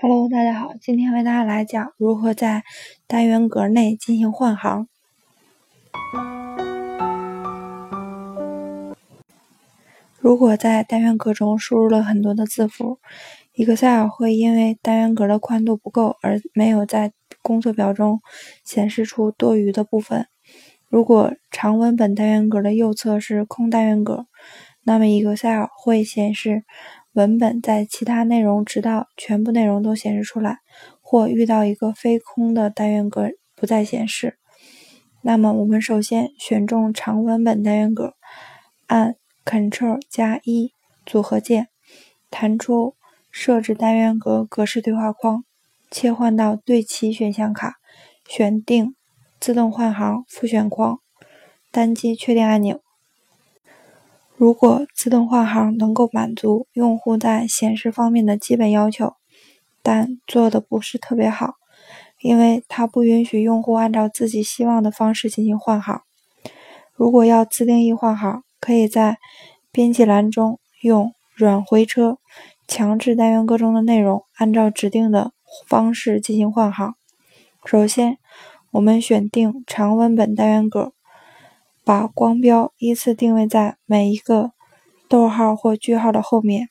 Hello，大家好，今天为大家来讲如何在单元格内进行换行。如果在单元格中输入了很多的字符，Excel 会因为单元格的宽度不够而没有在工作表中显示出多余的部分。如果长文本单元格的右侧是空单元格，那么 Excel 会显示。文本在其他内容直到全部内容都显示出来，或遇到一个非空的单元格不再显示。那么我们首先选中长文本单元格，按 Ctrl 加一组合键，弹出设置单元格格式对话框，切换到对齐选项卡，选定自动换行复选框，单击确定按钮。如果自动换行能够满足用户在显示方面的基本要求，但做的不是特别好，因为它不允许用户按照自己希望的方式进行换行。如果要自定义换行，可以在编辑栏中用软回车强制单元格中的内容按照指定的方式进行换行。首先，我们选定长文本单元格。把光标依次定位在每一个逗号或句号的后面，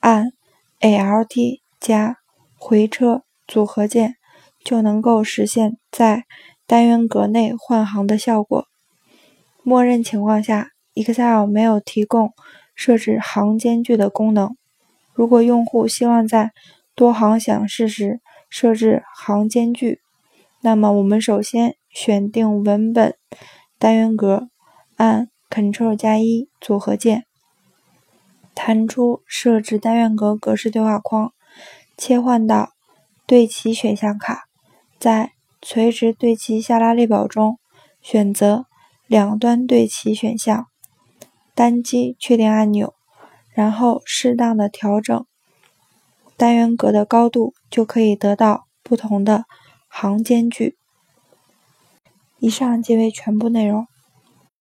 按 Alt 加回车组合键就能够实现在单元格内换行的效果。默认情况下，Excel 没有提供设置行间距的功能。如果用户希望在多行显示时设置行间距，那么我们首先选定文本。单元格，按 Ctrl 加一组合键，弹出设置单元格格式对话框，切换到对齐选项卡，在垂直对齐下拉列表中选择两端对齐选项，单击确定按钮，然后适当的调整单元格的高度，就可以得到不同的行间距。以上即为全部内容，